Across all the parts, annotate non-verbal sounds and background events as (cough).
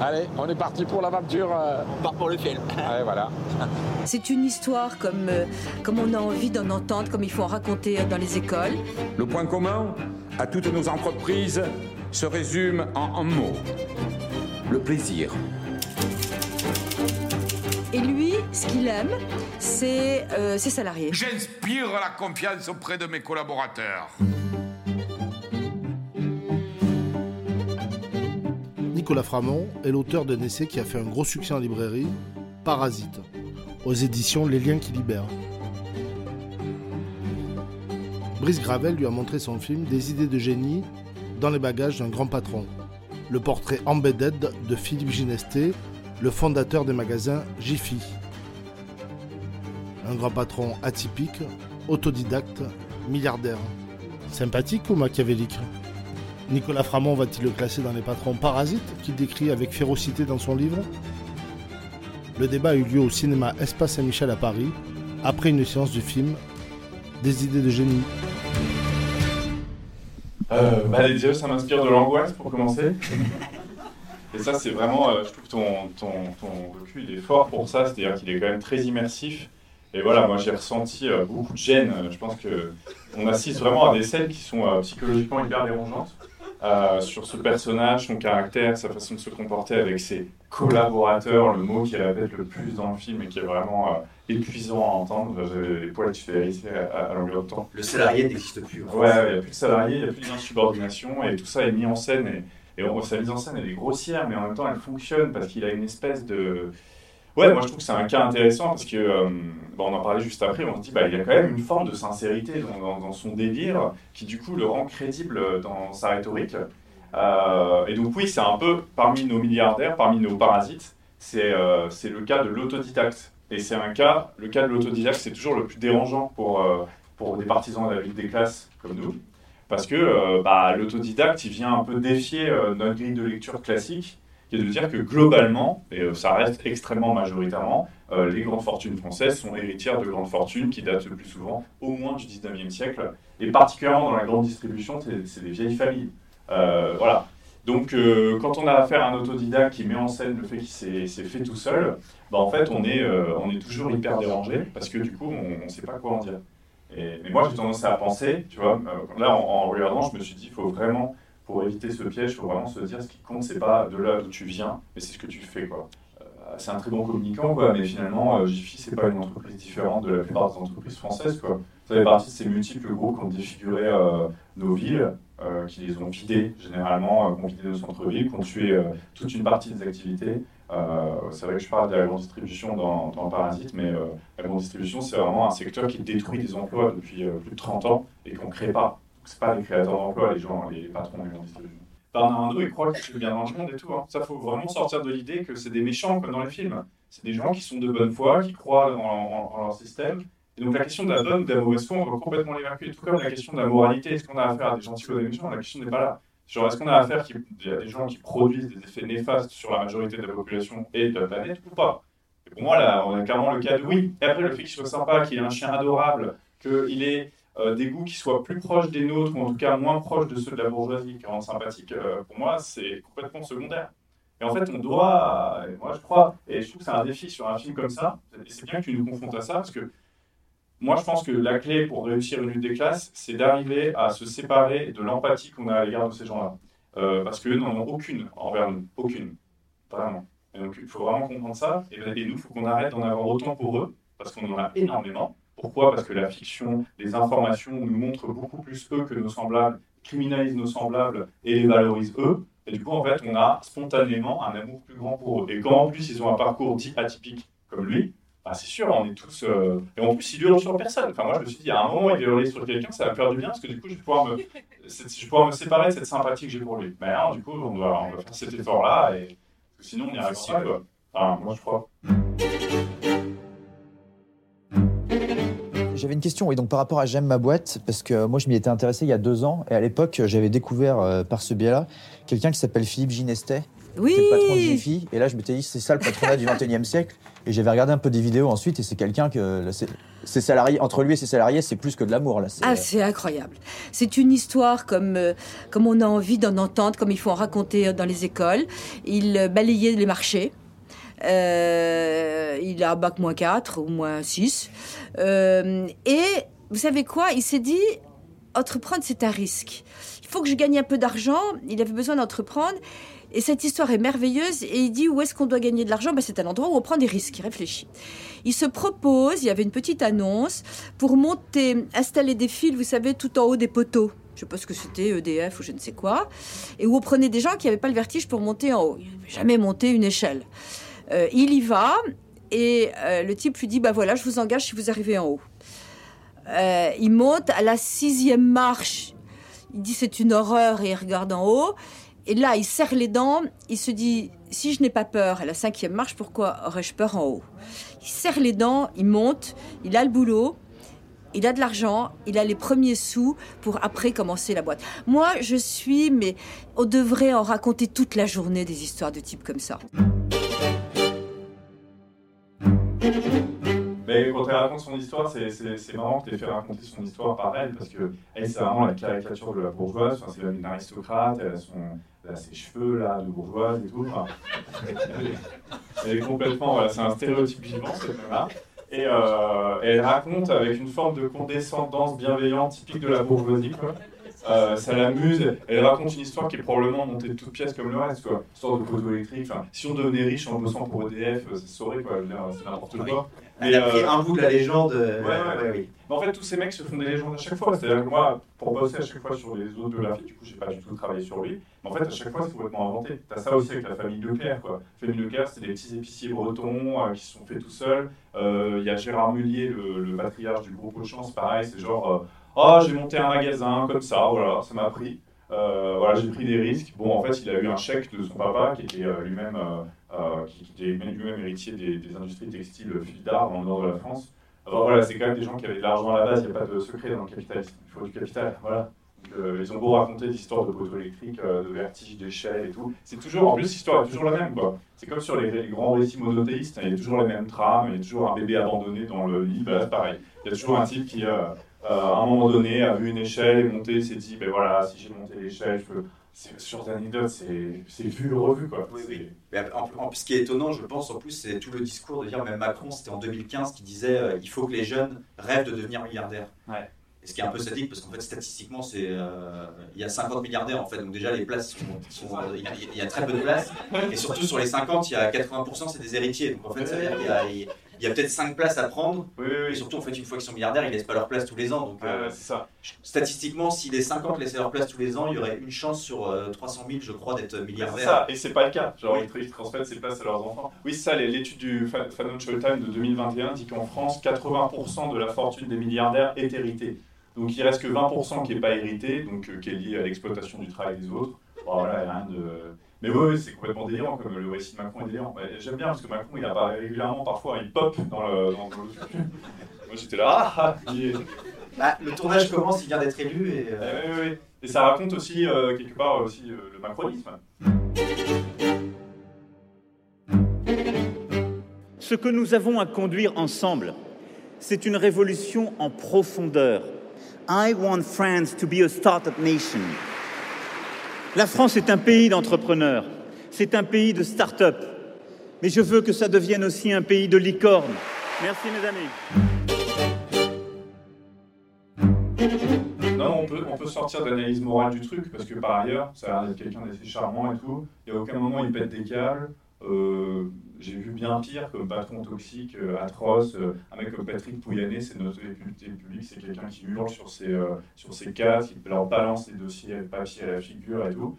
Allez, on est parti pour l'aventure. euh. On part pour le film. (laughs) Allez, voilà. C'est une histoire comme, euh, comme on a envie d'en entendre, comme il faut en raconter dans les écoles. Le point commun à toutes nos entreprises se résume en un mot. Le plaisir. Et lui, ce qu'il aime, c'est euh, ses salariés. J'inspire la confiance auprès de mes collaborateurs. Nicolas Framont est l'auteur d'un essai qui a fait un gros succès en librairie, Parasite, aux éditions Les Liens qui libèrent. Brice Gravel lui a montré son film Des idées de génie dans les bagages d'un grand patron, le portrait embedded de Philippe Ginesté, le fondateur des magasins Jiffy. Un grand patron atypique, autodidacte, milliardaire. Sympathique ou machiavélique? Nicolas Framont va-t-il le classer dans les patrons parasites qu'il décrit avec férocité dans son livre Le débat a eu lieu au cinéma Espace Saint-Michel à Paris, après une séance du film Des idées de génie. Euh, bah, déjà, ça m'inspire de l'angoisse pour commencer. Et ça, c'est vraiment, euh, je trouve ton, ton, ton docu, il est fort pour ça, c'est-à-dire qu'il est quand même très immersif. Et voilà, moi j'ai ressenti euh, beaucoup de gêne. Je pense que on assiste vraiment à des scènes qui sont psychologiquement hyper dérangeantes euh, sur ce personnage, son caractère, sa façon de se comporter avec ses collaborateurs, le mot qui répète le plus dans le film et qui est vraiment euh, épuisant à entendre. J'avais les poils qui se hérissaient à, à longueur de temps. Le salarié n'existe plus. en Ouais, il n'y a plus de salariés, il n'y a plus d'insubordination, et tout ça est mis en scène. Et, et on- sa mise en scène, elle est grossière, mais en même temps, elle fonctionne parce qu'il a une espèce de. Ouais, moi je trouve que c'est un cas intéressant parce que, euh, bon, on en parlait juste après, on se dit, bah, il y a quand même une forme de sincérité dans, dans- dans son délire qui, du coup, le rend crédible dans sa rhétorique. Euh, et donc, oui, c'est un peu parmi nos milliardaires, parmi nos parasites, c'est euh, le cas de l'autodidacte. Et c'est un cas, le cas de l'autodidacte, c'est toujours le plus dérangeant pour, euh, pour des partisans de la lutte des classes comme nous. Parce que euh, bah, l'autodidacte, il vient un peu défier notre grille de lecture classique, qui est de dire que globalement, et euh, ça reste extrêmement majoritairement, euh, les grandes fortunes françaises sont héritières de grandes fortunes qui datent le plus souvent au moins du 19e siècle, et particulièrement dans la grande distribution, c'est des vieilles familles. Euh, voilà. Donc, quand on a affaire à un autodidacte qui met en scène le fait qu'il s'est fait tout seul, bah, en fait, on est, on est toujours hyper dérangé parce que du coup, on ne sait pas quoi en dire. Et, moi, j'ai tendance à penser, tu vois, là, en regardant, je me suis dit, il faut vraiment, pour éviter ce piège, il faut vraiment se dire ce qui compte, c'est pas de là d'où tu viens, mais c'est ce que tu fais. Euh, c'est un très bon communicant, mais finalement, euh, Jiffy, c'est pas une entreprise différente de la plupart des entreprises françaises, quoi. Ça fait partie de ces multiples groupes qui ont défiguré euh, nos villes, euh, qui les ont vidées, généralement, qui ont vidé nos centres-villes, qui ont tué toute une partie des activités. C'est vrai que je parle de la grande distribution dans, dans Parasite, mais la grande distribution, c'est vraiment un secteur qui détruit des emplois depuis plus de 30 ans et qu'on ne crée pas. C'est pas les créateurs d'emplois, les gens, les patrons de la grande distribution. Bernard il croit qu'il dans le monde et tout. Hein. Ça, faut vraiment sortir de l'idée que c'est des méchants comme dans les films. C'est des gens qui sont de bonne foi, qui croient en, leur système. Et donc la question de la bonne de la mauvaise foi, on va complètement l'évacuer. Tout comme la question de la moralité, est-ce qu'on a affaire à des gentils ou des méchants La question n'est pas là. Genre, est-ce qu'on a affaire qu'il y a des gens qui produisent des effets néfastes sur la majorité de la population et de la planète ou pas? Pour moi, là, on a clairement le cas de oui. Et après, le fait qu'il soit sympa, qu'il ait un chien adorable, qu'il ait des goûts qui soient plus proches des nôtres, ou en tout cas moins proches de ceux de la bourgeoisie, qui rendent sympathique, euh, pour moi, c'est complètement secondaire. Et en fait, on doit, et moi je crois, et je trouve que c'est un défi sur un film comme ça, et c'est bien que tu nous confrontes à ça, parce que moi je pense que la clé pour réussir une lutte des classes, c'est d'arriver à se séparer de l'empathie qu'on a à l'égard de ces gens-là. Euh, parce qu'eux n'en ont aucune envers nous, aucune, vraiment. Et donc il faut vraiment comprendre ça, et, et nous, il faut qu'on arrête d'en avoir autant pour eux, parce qu'on en a énormément. Pourquoi? Parce que la fiction, les informations nous montrent beaucoup plus eux que nos semblables, criminalisent nos semblables et les valorisent eux. Et du coup, en fait, on a spontanément un amour plus grand pour eux. Et quand en plus ils ont un parcours dit atypique comme lui, bah, c'est sûr, on est tous. euh, Et en plus, il hurle sur personne. Enfin, moi, je me suis dit, à un moment, il hurler sur quelqu'un, ça va faire du bien, parce que du coup, je vais pouvoir me, je vais pouvoir me séparer de cette sympathie que j'ai pour lui. Mais alors, du coup, on doit, on va faire cet effort-là, et sinon, on n'y arrivera. Enfin, moi, je crois. J'avais une question, oui, donc par rapport à J'aime ma boîte, parce que moi je m'y étais intéressé il y a deux ans, et à l'époque j'avais découvert euh, par ce biais-là quelqu'un qui s'appelle Philippe Ginestet, Oui. C'était le patron de Jiffy. Et là, je m'étais dit, c'est ça le patronat du 21e (laughs) siècle. Et j'avais regardé un peu des vidéos ensuite, et c'est quelqu'un que. là, Ses salariés, entre lui et ses salariés, c'est plus que de l'amour, là. c'est- Ah, c'est incroyable. C'est une histoire comme, euh, comme on a envie d'en entendre, comme il faut en raconter euh, dans les écoles. Il balayait les marchés. Euh, il a bac moins 4 ou moins 6. Euh, et vous savez quoi? Il s'est dit, entreprendre, c'est un risque. Il faut que je gagne un peu d'argent. Il avait besoin d'entreprendre. Et cette histoire est merveilleuse. Et il dit, où est-ce qu'on doit gagner de l'argent? Ben, C'est un endroit où on prend des risques. Il réfléchit. Il se propose, il y avait une petite annonce, pour monter, installer des fils, vous savez, tout en haut des poteaux. Je sais pas ce que c'était, EDF ou je ne sais quoi. Et où on prenait des gens qui n'avaient pas le vertige pour monter en haut. Il n'avait jamais monté une échelle. Euh, il y va et euh, le type lui dit bah voilà je vous engage si vous arrivez en haut. Euh, il monte à la sixième marche. Il dit c'est une horreur et il regarde en haut. Et là il serre les dents. Il se dit si je n'ai pas peur à la cinquième marche pourquoi aurais-je peur en haut? Il serre les dents, il monte, il a le boulot. Il a de l'argent, il a les premiers sous pour après commencer la boîte. Moi, je suis, mais on devrait en raconter toute la journée des histoires de types comme ça. Quand elle raconte son histoire, c'est- marrant que tu fait raconter son histoire par elle, parce que elle, c'est vraiment la caricature de la bourgeoise. Enfin, c'est une aristocrate, elle a, son, ses cheveux là, de bourgeoise et tout. (laughs) Elle, est, complètement. Voilà, c'est un stéréotype vivant, cette. Et, euh, et elle raconte avec une forme de condescendance bienveillante typique de la bourgeoisie. Euh, ça l'amuse. Elle raconte une histoire qui est probablement montée de toutes pièces comme le reste. Quoi. Histoire de poteau électrique. Enfin, si on devenait riche en bossant pour EDF, euh, ça se saurait. Quoi. C'est n'importe quoi. Elle a pris euh, un bout de la légende. euh, Ouais, ouais, oui. mais en fait, tous ces mecs se font des légendes à chaque fois. C'est-à-dire que moi, pour bosser à chaque fois sur les autobiographies, du coup, j'ai pas du tout travaillé sur lui. Mais en fait, à chaque fois, c'est complètement inventé. T'as ça aussi avec la famille Leclerc, quoi. La famille Leclerc, c'est des petits épiciers bretons euh, qui se sont faits tout seuls. Il y a Gérard Mullier, le, le patriarche du groupe Auchan, c'est pareil. C'est genre, oh, j'ai monté un magasin comme ça, voilà, ça m'a pris. Euh, voilà, j'ai pris des risques. Bon, en fait, il a eu un chèque de son papa qui était euh, lui-même euh, qui, lui-même héritier des, industries textiles Fildar dans le nord de la France. Alors voilà, c'est quand même des gens qui avaient de l'argent à la base, il n'y a pas de secret dans le capitalisme, il faut du capital, voilà. Donc, ils ont beau raconter des histoires de poteaux électriques, de vertiges, d'échelles et tout, c'est toujours, en plus, l'histoire est toujours la même, quoi. C'est comme sur les, grands récits monothéistes, hein, il y a toujours les mêmes trames, il y a toujours un bébé abandonné dans le lit, bah, c'est pareil. Il y a toujours un type qui, à un moment donné, a vu une échelle et monté, s'est dit, ben voilà, si j'ai monté l'échelle, je peux... C'est ce genre d'anecdote, c'est vu revu, quoi. Oui, oui. En, en ce qui est étonnant, je pense, en plus, c'est tout le discours de dire, même Macron, c'était en 2015, qui disait euh, il faut que les jeunes rêvent de devenir milliardaires. Ouais. Et ce qui est un peu sadique, parce qu'en fait, statistiquement, c'est euh, il y a 50 milliardaires, en fait, donc déjà, les places sont. sont- il, y a, il y a très peu de places. Et surtout, sur les 50, il y a 80%, c'est des héritiers. Donc en fait, ça veut dire qu'il y a, il y a peut-être 5 places à prendre. Oui, oui, Et surtout, en fait, une fois qu'ils sont milliardaires, ils laissent pas leur place tous les ans. Donc, euh, c'est ça. statistiquement, si les 50 laissaient leur place tous les ans, il y aurait une chance sur euh, 300 000, je crois, d'être C'est milliardaire. ça, et c'est pas le cas. Genre, ils, ils transmettent ces places à leurs enfants. Oui, c'est ça, l'étude du Financial Times de 2021 dit qu'en France, 80% de la fortune des milliardaires est héritée. Donc, il reste que 20% qui n'est pas hérité, donc euh, qui est lié à l'exploitation du travail des autres. Bon, voilà, rien de. Mais oui, c'est complètement délirant, comme le récit de Macron est délirant. Mais J'aime bien parce que Macron, il apparaît régulièrement, parfois, il pop dans le. Dans le... (laughs) Moi, j'étais là, ah, ah, il est- Bah, le tournage commence, il vient d'être élu. Et, euh, ouais, ouais. Et ça raconte aussi, euh, quelque part, aussi euh, le macronisme. Ce que nous avons à conduire ensemble, c'est une révolution en profondeur. I want France to be a startup nation. La France est un pays d'entrepreneurs, c'est un pays de start-up. Mais je veux que ça devienne aussi un pays de licorne. Merci mes amis. Non, on peut, sortir de l'analyse morale du truc, parce que par ailleurs, ça a l'air d'être quelqu'un d'assez charmant et tout. Il n'y a aucun moment il pète des câbles. Euh, J'ai vu bien pire comme patron toxique, euh, atroce. Euh, un mec comme Patrick Pouyanné, c'est notre député public, c'est quelqu'un qui hurle sur ses, euh, sur ses cadres, qui leur balance les dossiers papier à la figure et tout.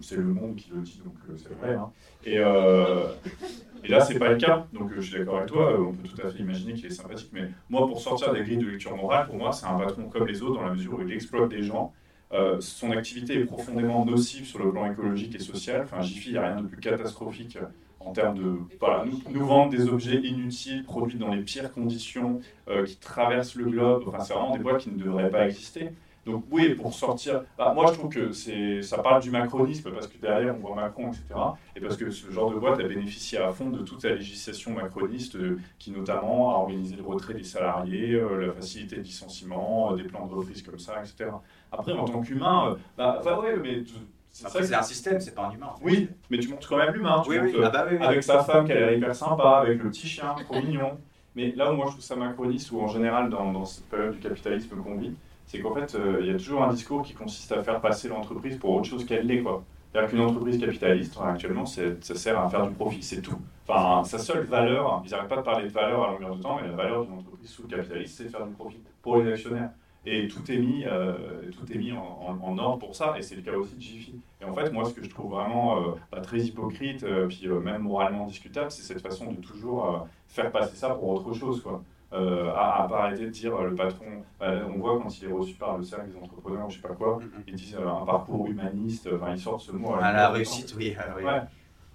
C'est le monde qui le dit, donc c'est vrai. hein. Et, et là, c'est pas le cas. Donc je suis d'accord avec toi, on peut tout à fait imaginer qu'il est sympathique. Mais moi, pour sortir des grilles de lecture morale, pour moi, c'est un patron comme les autres dans la mesure où il exploite des gens. Euh, son activité est profondément nocive sur le plan écologique et social. Enfin, Jiffy, il n'y a rien de plus catastrophique en termes de. Voilà, nous, nous vendre des objets inutiles, produits dans les pires conditions, euh, qui traversent le globe. Enfin, c'est vraiment des boîtes qui ne devraient pas exister. Donc oui, pour sortir, bah, moi je trouve que c'est, ça parle du macronisme parce que derrière on voit Macron, etc. Et parce que ce genre de boîte a bénéficié à fond de toute la législation macroniste euh, qui notamment a organisé le retrait des salariés, euh, la facilité de licenciement, euh, des plans de reprise comme ça, etc. Après, en tant qu'humain, bah, bah ouais, mais c'est Après, un système, c'est pas un humain. Oui, mais tu montres quand même l'humain. tu Oui, ah bah oui, oui. avec sa femme qui a l'air hyper sympa, avec le petit chien, trop mignon. Mais là où moi je trouve ça macroniste, ou en général dans, dans cette période du capitalisme qu'on vit, c'est qu'en fait, euh, il y a toujours un discours qui consiste à faire passer l'entreprise pour autre chose qu'elle l'est. C'est-à-dire qu'une entreprise capitaliste, actuellement, c'est- ça sert à faire du profit, c'est tout. Enfin, sa seule valeur, ils n'arrêtent pas de parler de valeur à longueur de temps, mais la valeur d'une entreprise sous capitaliste, c'est faire du profit pour les actionnaires. Et tout est mis, euh, tout est mis en, en- ordre pour ça, et c'est le cas aussi de Jiffy. Et en fait, moi, ce que je trouve vraiment euh, pas très hypocrite, puis même moralement discutable, c'est cette façon de toujours faire passer ça pour autre chose, quoi. Euh, à, à pas arrêter de dire euh, le patron, bah, on voit quand il est reçu par le cercle des entrepreneurs, je sais pas quoi, ils disent euh, un parcours humaniste, enfin ils sortent ce mot. À la réussite, oui. ah oui. Ouais.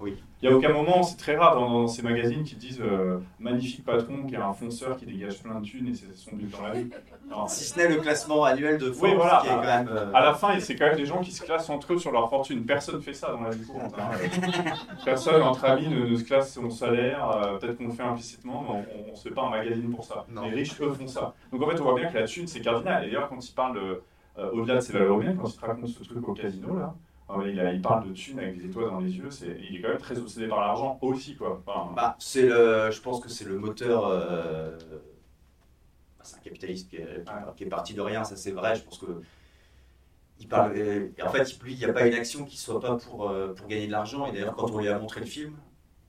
Oui. Il n'y a aucun moment, c'est très rare dans, dans ces magazines qui disent euh, magnifique patron qui a un fonceur qui dégage plein de thunes et c'est son but dans la vie. Alors, Si ce n'est le classement annuel de Forbes, Oui, voilà. qui est quand même. euh, À la fin, c'est quand même des gens qui se classent entre eux sur leur fortune. Personne fait ça dans la vie courante. hein. (laughs) Personne, entre amis, ne, ne se classe son salaire. euh, Peut-être qu'on le fait implicitement, mais on ne se fait pas un magazine pour ça. Non. Les riches, eux, font ça. Donc en fait, on voit bien que la thune, c'est cardinal. Et d'ailleurs, quand ils parlent, de, euh, au-delà de ses valeurs humaines, quand ils te racontent ce truc au casino, là, euh, il, a- il parle de thune avec des étoiles dans les yeux. C'est, il est quand même très obsédé par l'argent aussi, quoi. Enfin, Bah, c'est le, je pense que c'est le moteur. euh, bah, c'est un capitaliste qui est, qui est parti de rien, ça c'est vrai. Je pense que il parle. en fait, lui, il n'y a pas une action qui soit pas pour euh, pour gagner de l'argent. Et d'ailleurs, quand on lui a montré le film,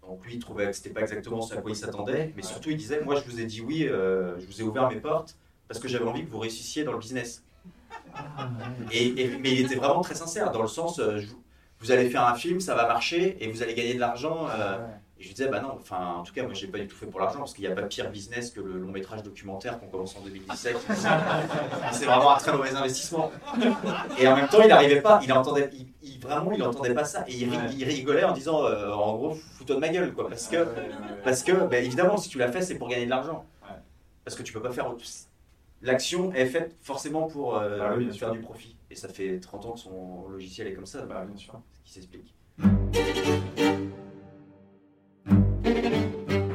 donc lui, il trouvait que c'était pas exactement ce à quoi il s'attendait. Mais surtout, il disait, moi, je vous ai dit oui, euh, je vous ai ouvert mes portes parce que j'avais envie que vous réussissiez dans le business. Et, et- mais il était vraiment très sincère dans le sens, euh, je vous- allez faire un film, ça va marcher et vous allez gagner de l'argent. euh, et je lui disais, bah non, enfin, en tout cas, moi, j'ai pas du tout fait pour l'argent, parce qu'il n'y a pas pire business que le long métrage documentaire qu'on commence en 2017. C'est vraiment un très mauvais investissement. Et en même temps, il n'arrivait pas, il entendait, il, il- vraiment, il entendait pas ça. Et il, ri- il rigolait en disant, euh, en gros, fous-toi de ma gueule, quoi. Parce que, parce que bah, évidemment, si tu l'as fait, c'est pour gagner de l'argent. Ouais. Parce que tu peux pas faire. L'action est faite forcément pour euh, Ah oui, faire sûr. du profit. Et ça fait 30 ans que son logiciel est comme ça, bah, bien sûr. ce qui s'explique.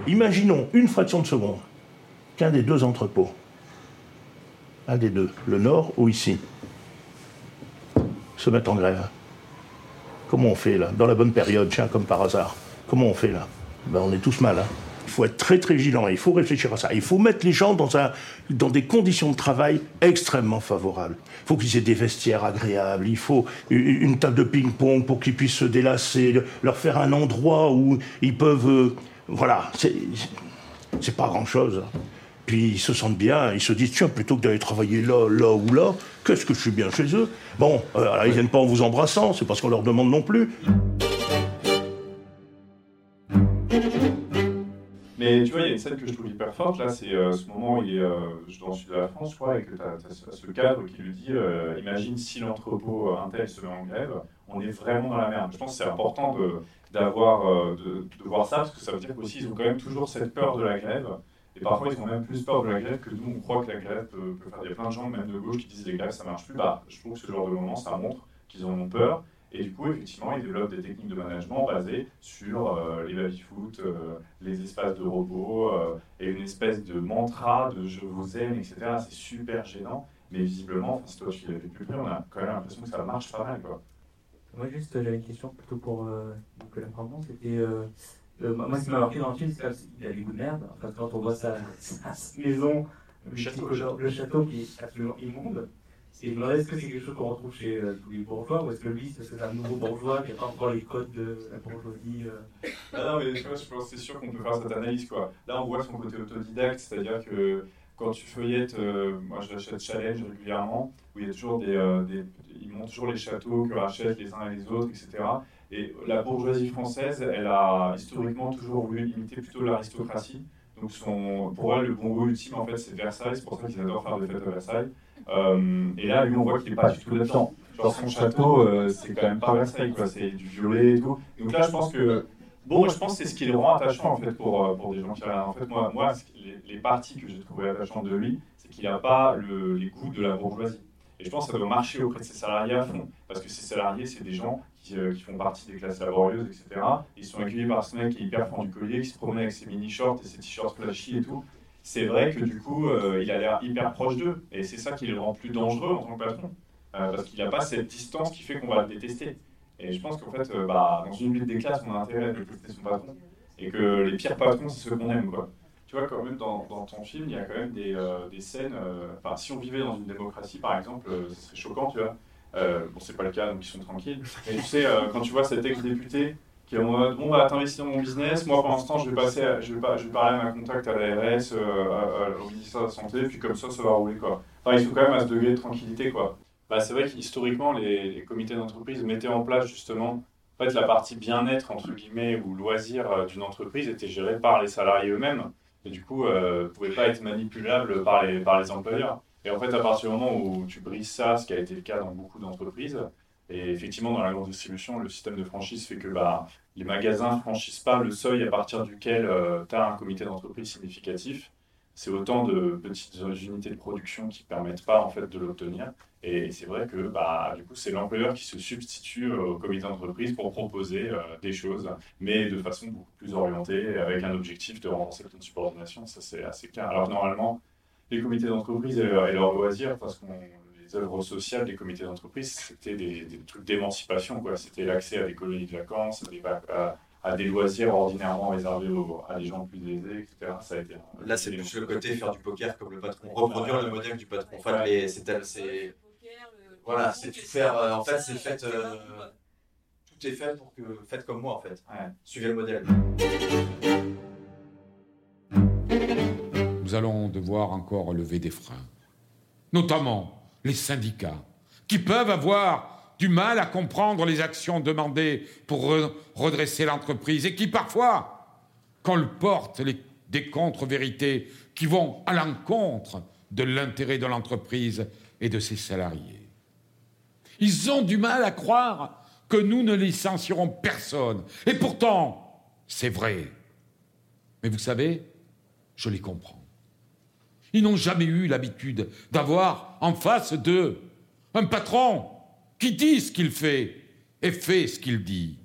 Imaginons une fraction de seconde qu'un des deux entrepôts, un des deux, le nord ou ici, se mette en grève. Comment on fait là? Dans la bonne période, tiens, comme par hasard. Comment on fait là? Ben, On est tous mal. hein. Il faut être très très vigilant, il faut réfléchir à ça. Il faut mettre les gens dans, un, dans des conditions de travail extrêmement favorables. Il faut qu'ils aient des vestiaires agréables, il faut une table de ping-pong pour qu'ils puissent se délasser, leur faire un endroit où ils peuvent... euh, voilà, c'est c'est pas grand-chose. Puis ils se sentent bien, ils se disent tiens, plutôt que d'aller travailler là, là ou là, qu'est-ce que je suis bien chez eux? Bon, euh, alors, ils viennent pas en vous embrassant, c'est parce qu'on leur demande non plus. Mais tu vois, il y a une scène que je trouve hyper forte, là, c'est euh, ce moment où il est euh, dans le sud de la France, je crois, et que tu as, ce, cadre qui lui dit euh, Imagine si l'entrepôt euh, Intel se met en grève, on est vraiment dans la merde. Je pense que c'est important de, d'avoir, euh, de, voir ça, parce que ça veut dire qu'aussi, ils ont quand même toujours cette peur de la grève. Et parfois, ils ont même plus peur de la grève que nous, on croit que la grève peut, peut faire. Il y a plein de gens, même de gauche, qui disent les grèves, ça marche plus. Bah, je trouve que ce genre de moment, ça montre qu'ils en ont peur. Et du coup, effectivement, ils développent des techniques de management basées sur euh, les baby-foot, euh, les espaces de repos, euh, et une espèce de mantra de je vous aime, etc. C'est super gênant, mais visiblement, si toi tu vu plus près, on a quand même l'impression que ça marche pas mal. Quoi. Moi, juste, j'avais une question plutôt pour euh, Nicolas Framont. C'était. Euh, euh, moi, ce qui m'a marqué dans le film, c'est qu'il a des goûts de merde. Enfin, quand on voit sa, (laughs) sa maison, le château, château, le château qui est absolument immonde. Et est-ce que c'est quelque chose qu'on retrouve chez euh, tous les bourgeois ou est-ce que lui, c'est un nouveau bourgeois qui n'a pas encore les codes de la bourgeoisie euh, Ah non, mais je pense que c'est sûr qu'on peut faire cette analyse. Quoi. Là, on voit son côté autodidacte, c'est-à-dire que quand tu feuillettes, euh, moi je l'achète Challenge régulièrement, où il y a toujours des, Ils montrent toujours les châteaux que rachètent les uns et les autres, etc. Et la bourgeoisie française, elle a historiquement toujours voulu imiter plutôt l'aristocratie. Donc pour elle, le bon goût ultime, en fait, c'est Versailles. C'est pour ça qu'ils adorent faire des fêtes à Versailles. Euh, et là, lui, on voit qu'il n'est pas du tout là-dedans. Genre, son château, euh, c'est quand même pas Versailles, quoi. C'est du violet et tout. Donc là, je pense que Bon, je pense que c'est ce qui le rend attachant en fait pour, euh, pour des gens qui. En fait, moi, moi les, les parties que j'ai trouvées attachantes de lui, c'est qu'il n'a pas le, les goûts de la bourgeoisie. Et je pense que ça doit marcher auprès de ces salariés à fond. Parce que ces salariés, c'est des gens qui, qui, font partie des classes laborieuses, etc. Ils sont accueillis par ce mec qui est hyper fan du collier, qui se promène avec ses mini-shorts et ses t-shirts flashy et tout. C'est vrai que du coup, euh, il a l'air hyper proche d'eux. Et c'est ça qui le rend plus dangereux en tant que patron. Euh, parce qu'il n'a pas cette distance qui fait qu'on va le détester. Et je pense qu'en fait, bah, dans une ville des classes, on a intérêt à détester son patron. Et que les pires patrons, c'est ceux qu'on aime. Tu vois, quand même, dans, ton film, il y a quand même des, euh, des scènes. Euh, enfin, si on vivait dans une démocratie, par exemple, euh, ce serait choquant, tu vois. bon, c'est pas le cas, donc ils sont tranquilles. Mais tu sais, quand tu vois cet ex-député qui est en mode Bon, bah, t'investis dans mon business, moi, pour l'instant, je vais passer, je vais, pas, je vais parler à ma contact à l'ARS, au ministère de la Santé, puis comme ça, ça va rouler, quoi. Enfin, ils sont quand même à ce degré de tranquillité, quoi. Bah, c'est vrai qu'historiquement, les, les comités d'entreprise mettaient en place, justement, en fait, la partie bien-être, entre guillemets, ou loisir d'une entreprise était gérée par les salariés eux-mêmes et du coup, euh, pouvait pas être manipulable par les, par les employeurs. Et en fait, à partir du moment où tu brises ça, ce qui a été le cas dans beaucoup d'entreprises, et effectivement, dans la grande distribution, le système de franchise fait que bah, les magasins ne franchissent pas le seuil à partir duquel euh, tu as un comité d'entreprise significatif. C'est autant de petites unités de production qui ne permettent pas en fait, de l'obtenir. Et c'est vrai que bah, du coup, c'est l'employeur qui se substitue au comité d'entreprise pour proposer euh, des choses, mais de façon beaucoup plus orientée, avec un objectif de renforcer la subordination. Ça, c'est assez clair. Alors, normalement, les comités d'entreprise et, leurs loisirs, parce que les œuvres sociales des comités d'entreprise, c'était des, trucs d'émancipation. C'était l'accès à des colonies de vacances, à, à, des loisirs ordinairement réservés à des gens plus aisés, etc. Ça a été, Là, c'est plus le côté faire du poker comme le patron, reproduire le modèle du patron. Enfin, c'est voilà, c'est tout faire. Euh, en fait, c'est fait. Euh, tout est fait pour que. Faites comme moi, en fait. Suivez le modèle. Nous allons devoir encore lever des freins, notamment les syndicats, qui peuvent avoir du mal à comprendre les actions demandées pour redresser l'entreprise et qui parfois, quand ils portent des contre-vérités qui vont à l'encontre de l'intérêt de l'entreprise et de ses salariés. Ils ont du mal à croire que nous ne licencierons personne. Et pourtant, c'est vrai. Mais vous savez, je les comprends. Ils n'ont jamais eu l'habitude d'avoir en face d'eux un patron qui dit ce qu'il fait et fait ce qu'il dit.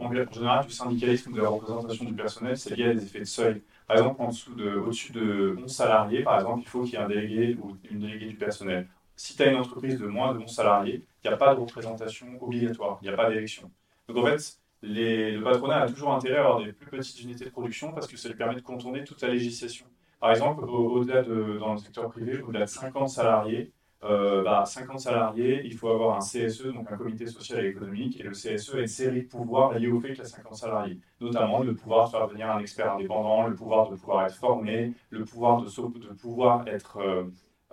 En général, du syndicalisme de la représentation du personnel, c'est lié à des effets de seuil. Par exemple, au-dessus de 11 salariés, par exemple, il faut qu'il y ait un délégué ou une déléguée du personnel. Si tu as une entreprise de moins de 11 salariés, il n'y a pas de représentation obligatoire, il n'y a pas d'élection. Donc en fait, le patronat a toujours intérêt à avoir des plus petites unités de production parce que ça lui permet de contourner toute la législation. Par exemple, au-delà de, dans le secteur privé, au-delà de 50 salariés, euh, bah, 50 salariés, il faut avoir un CSE, donc un comité social et économique, et le CSE a une série de pouvoirs liés au fait qu'il y a 50 salariés, notamment le pouvoir de faire venir un expert indépendant, le pouvoir de pouvoir être formé, le pouvoir de, de pouvoir être euh,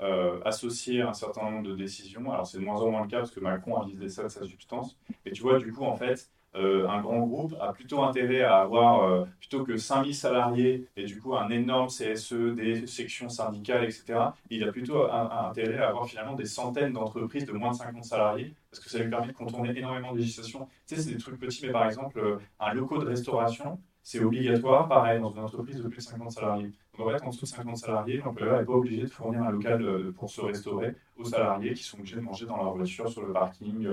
euh, associé à un certain nombre de décisions. Alors c'est de moins en moins le cas parce que Macron a visé ça de sa substance, mais tu vois, du coup, en fait, euh, un grand groupe a plutôt intérêt à avoir, euh, plutôt que 5000 salariés et du coup un énorme CSE, des sections syndicales, etc., il a plutôt intérêt à avoir finalement des centaines d'entreprises de moins de 50 salariés parce que ça lui permet de contourner énormément de législation. Tu sais, c'est des trucs petits, mais par exemple, euh, un local de restauration, c'est obligatoire, pareil, dans une entreprise de plus de 50 salariés. Donc en fait, en dessous de 50 salariés, l'employeur n'est pas obligé de fournir un local pour se restaurer aux salariés qui sont obligés de manger dans leur voiture, sur le parking,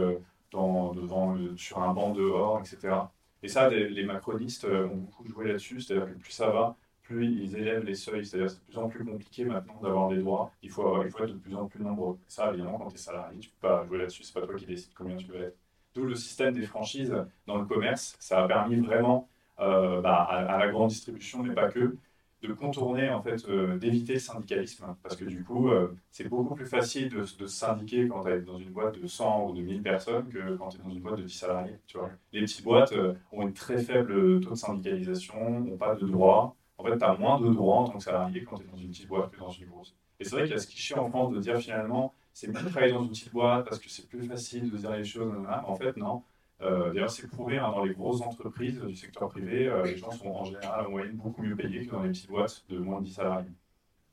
devant, sur un banc dehors, etc. Et ça, les, macronistes euh, ont beaucoup joué là-dessus, c'est-à-dire que plus ça va, plus ils élèvent les seuils, c'est-à-dire c'est de plus en plus compliqué maintenant d'avoir des droits, il faut, il faut être de plus en plus nombreux. ça, évidemment, quand tu es salarié, tu peux pas jouer là-dessus, c'est pas toi qui décides combien tu veux être. D'où le système des franchises dans le commerce, ça a permis vraiment euh, bah, à, la grande distribution, mais pas que, de contourner, en fait, euh, d'éviter le syndicalisme. Parce que du coup, euh, c'est beaucoup plus facile de, syndiquer quand tu es dans une boîte de 100 ou de 1000 personnes que quand tu es dans une boîte de 10 salariés. Tu vois. Les petites boîtes euh, ont une très faible taux de syndicalisation, n'ont pas de droits. En fait, tu as moins de droits en tant que salarié quand tu es dans une petite boîte que dans une grosse. Et c'est vrai qu'il y a ce cliché en France de dire finalement, c'est mieux de travailler dans une petite boîte parce que c'est plus facile de dire les choses. En fait, non. D'ailleurs, c'est prouvé hein, dans les grosses entreprises du secteur privé, euh, les gens sont en général en moyenne beaucoup mieux payés que dans les petites boîtes de moins de 10 salariés.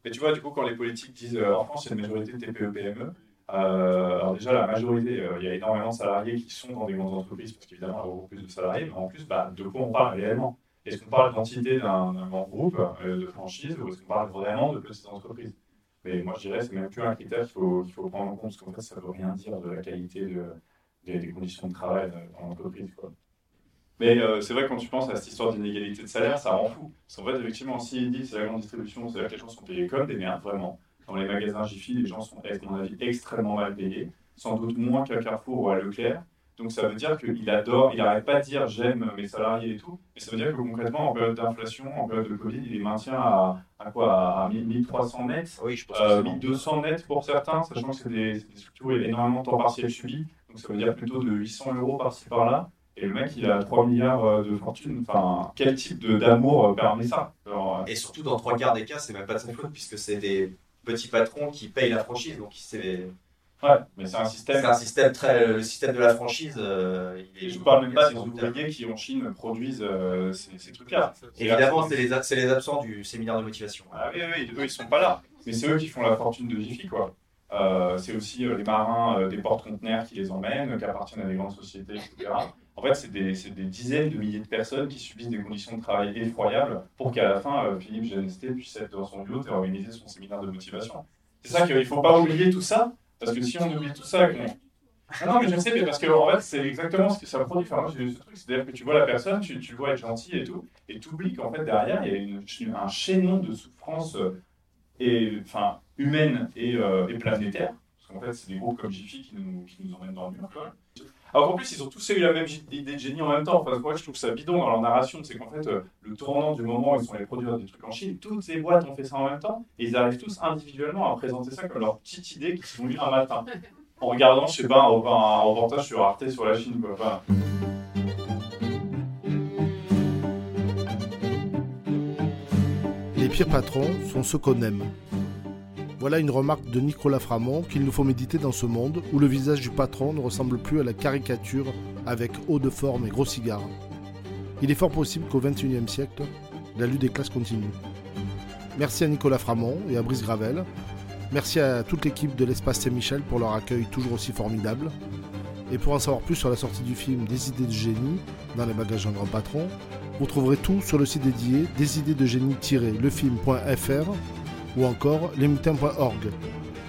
Mais tu vois, du coup, quand les politiques disent euh, en France, il y a une majorité de TPE-PME, euh, alors déjà, la majorité, il y a énormément de salariés qui sont dans des grandes entreprises, parce qu'évidemment, il y a beaucoup plus de salariés, mais en plus, bah, de quoi on parle réellement? Est-ce qu'on parle d'entité d'un grand groupe de franchise ou est-ce qu'on parle vraiment de petites entreprises? Mais moi, je dirais c'est même plus un critère qu'il faut, qu'il faut prendre en compte, parce qu'en fait, ça ne veut rien dire de la qualité de, des, conditions de travail euh, dans l'entreprise. quoi. Mais euh, c'est vrai quand tu penses à cette histoire d'inégalité de salaire, ça rend fou. Parce qu'en fait, effectivement, si il dit c'est la grande distribution, c'est-à-dire que les gens sont payés comme des merdes, vraiment. Dans les magasins Jiffy, les gens sont, à mon avis, extrêmement mal payés, sans doute moins qu'à Carrefour ou à Leclerc. Donc ça veut dire qu'il adore, il n'arrête pas de dire j'aime mes salariés et tout, mais ça veut dire que concrètement, en période d'inflation, en période de Covid, il les maintient à, à quoi? À 1300 nets, Oui, je pense euh, que c'est 1200 nets pour certains, sachant que c'est des, structures où il y a énormément de temps partiel subi, donc ça veut dire plutôt de 800 euros par-ci par-là. Et le mec, il a 3 milliards euh, de fortune. Enfin, quel type de- d'amour euh, permet ça? Genre, euh, Et surtout, dans trois quarts des cas, c'est même pas de sa faute, puisque c'est des petits patrons qui payent la franchise. Donc, c'est Ouais, mais c'est un système. c'est un système très. Le système de la franchise, euh, il est. Je parle même pas des ouvriers qui en Chine produisent euh, ces, ces trucs-là. Évidemment, c'est les, a- c'est les absents du séminaire de motivation. Ah oui, oui, eux, ils sont pas là. Mais c'est eux qui font la fortune de Jiffy, quoi. Euh, c'est aussi euh, les marins euh, des porte-conteneurs qui les emmènent, qui appartiennent à des grandes sociétés, etc. En fait, c'est des, dizaines de milliers de personnes qui subissent des conditions de travail effroyables pour qu'à la fin, euh, Philippe Genesté puisse être dans son bureau et organiser son séminaire de motivation. C'est ça qu'il ne faut pas oublier tout ça, parce que si on oublie tout ça, Ah non, mais je sais, mais parce que en fait, c'est exactement ce que ça produit. Enfin, c'est-à-dire que tu vois la personne, tu, tu vois être gentil et tout, et tu oublies qu'en fait, derrière, il y a une, un chaînon de souffrance euh, et, enfin, humaine et, euh, et planétaire. Parce qu'en fait, c'est des groupes comme Jiffy qui nous, qui nous emmènent dans le mur. Quoi. Alors qu'en plus, ils ont tous eu la même idée de génie en même temps. Enfin, moi, je trouve ça bidon dans leur narration. C'est qu'en fait, euh, le tournant du moment où ils sont allés produire des trucs en Chine, toutes ces boîtes ont fait ça en même temps. Et ils arrivent tous individuellement à présenter ça comme leur petite idée qu'ils se sont eu un matin. En regardant, je sais pas, un reportage sur Arte sur la Chine. Quoi. Enfin, Les pires patrons sont ceux qu'on aime. Voilà une remarque de Nicolas Framont qu'il nous faut méditer dans ce monde où le visage du patron ne ressemble plus à la caricature avec haut de forme et gros cigare. Il est fort possible qu'au XXIe siècle, la lutte des classes continue. Merci à Nicolas Framont et à Brice Gravel. Merci à toute l'équipe de l'Espace Saint-Michel pour leur accueil toujours aussi formidable. Et pour en savoir plus sur la sortie du film Des idées de génie dans les bagages d'un grand patron, vous trouverez tout sur le site dédié desidées-de-génie-lefilm.fr ou encore lesmutins.org.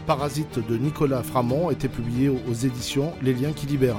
Parasite de Nicolas Framont été publié aux éditions Les Liens qui libèrent.